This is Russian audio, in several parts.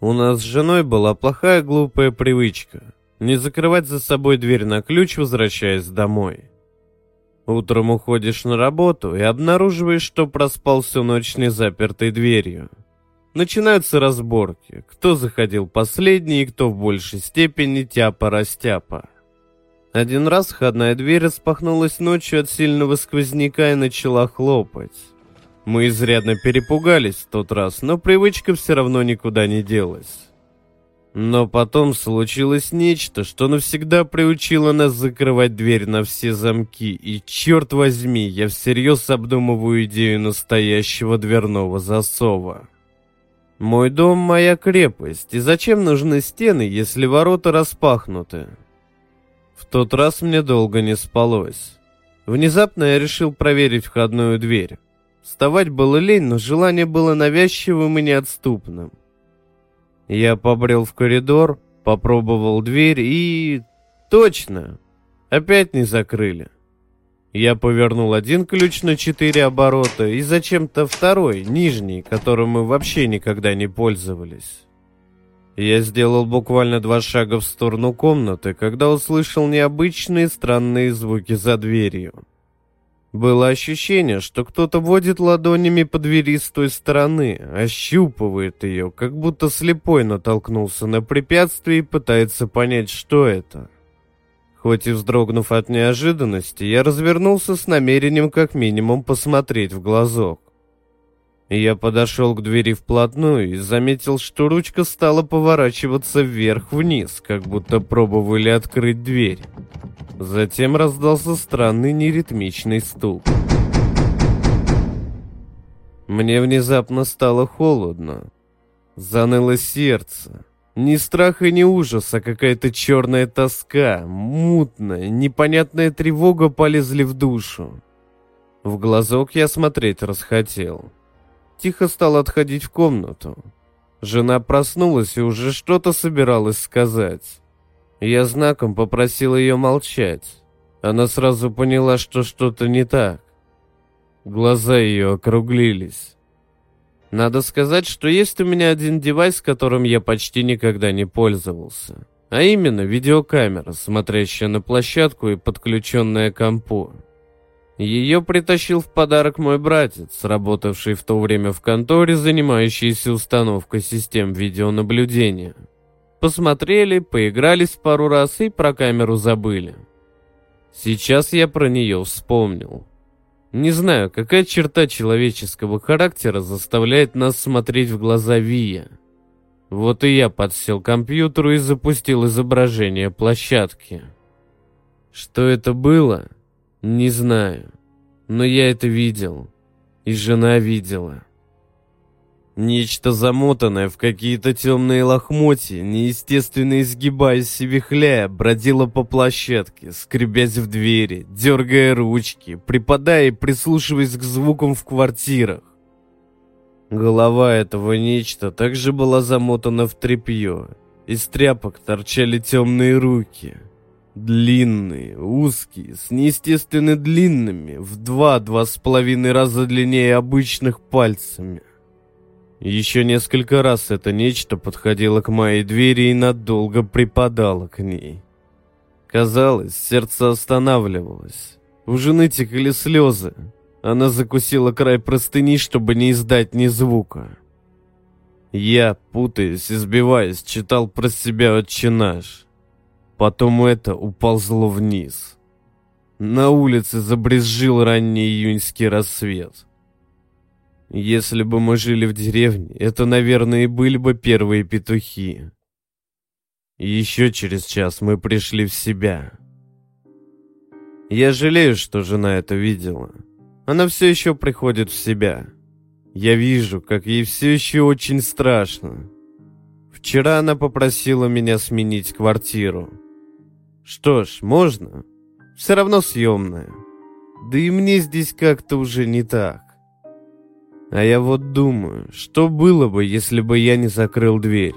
У нас с женой была плохая глупая привычка не закрывать за собой дверь на ключ, возвращаясь домой. Утром уходишь на работу и обнаруживаешь, что проспал всю ночь не запертой дверью. Начинаются разборки, кто заходил последний и кто в большей степени тяпа-растяпа. Один раз входная дверь распахнулась ночью от сильного сквозняка и начала хлопать. Мы изрядно перепугались в тот раз, но привычка все равно никуда не делась. Но потом случилось нечто, что навсегда приучило нас закрывать дверь на все замки, и, черт возьми, я всерьез обдумываю идею настоящего дверного засова. Мой дом — моя крепость, и зачем нужны стены, если ворота распахнуты? В тот раз мне долго не спалось. Внезапно я решил проверить входную дверь. Вставать было лень, но желание было навязчивым и неотступным. Я побрел в коридор, попробовал дверь и... Точно! Опять не закрыли. Я повернул один ключ на четыре оборота и зачем-то второй, нижний, которым мы вообще никогда не пользовались. Я сделал буквально два шага в сторону комнаты, когда услышал необычные странные звуки за дверью. Было ощущение, что кто-то водит ладонями по двери с той стороны, ощупывает ее, как будто слепой натолкнулся на препятствие и пытается понять, что это. Хоть и вздрогнув от неожиданности, я развернулся с намерением как минимум посмотреть в глазок. Я подошел к двери вплотную и заметил, что ручка стала поворачиваться вверх-вниз, как будто пробовали открыть дверь. Затем раздался странный неритмичный стук. Мне внезапно стало холодно. Заныло сердце. Ни страх и ни ужас, а какая-то черная тоска, мутная, непонятная тревога полезли в душу. В глазок я смотреть расхотел тихо стал отходить в комнату. Жена проснулась и уже что-то собиралась сказать. Я знаком попросил ее молчать. Она сразу поняла, что что-то не так. Глаза ее округлились. Надо сказать, что есть у меня один девайс, которым я почти никогда не пользовался. А именно видеокамера, смотрящая на площадку и подключенная к компу. Ее притащил в подарок мой братец, работавший в то время в конторе, занимающийся установкой систем видеонаблюдения. Посмотрели, поигрались пару раз и про камеру забыли. Сейчас я про нее вспомнил. Не знаю, какая черта человеческого характера заставляет нас смотреть в глаза Вия. Вот и я подсел к компьютеру и запустил изображение площадки. Что это было? Не знаю, но я это видел. И жена видела. Нечто замотанное в какие-то темные лохмотья, неестественно изгибаясь и вихляя, бродило по площадке, скребясь в двери, дергая ручки, припадая и прислушиваясь к звукам в квартирах. Голова этого нечто также была замотана в тряпье. Из тряпок торчали темные руки — Длинные, узкие, с неестественно длинными, в два-два с половиной раза длиннее обычных пальцами. Еще несколько раз это нечто подходило к моей двери и надолго припадало к ней. Казалось, сердце останавливалось. У жены текли слезы. Она закусила край простыни, чтобы не издать ни звука. Я, путаясь и сбиваясь, читал про себя «Отче наш». Потом это уползло вниз. На улице забрезжил ранний июньский рассвет. Если бы мы жили в деревне, это, наверное, и были бы первые петухи. еще через час мы пришли в себя. Я жалею, что жена это видела. Она все еще приходит в себя. Я вижу, как ей все еще очень страшно. Вчера она попросила меня сменить квартиру. Что ж, можно. Все равно съемная. Да и мне здесь как-то уже не так. А я вот думаю, что было бы, если бы я не закрыл дверь?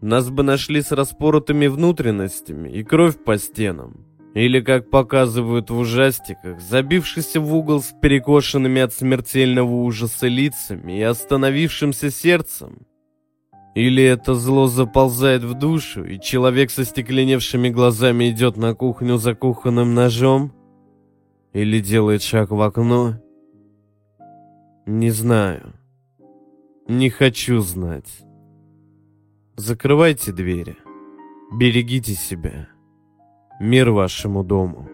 Нас бы нашли с распоротыми внутренностями и кровь по стенам. Или, как показывают в ужастиках, забившийся в угол с перекошенными от смертельного ужаса лицами и остановившимся сердцем. Или это зло заползает в душу, и человек со стекленевшими глазами идет на кухню за кухонным ножом? Или делает шаг в окно? Не знаю. Не хочу знать. Закрывайте двери. Берегите себя. Мир вашему дому.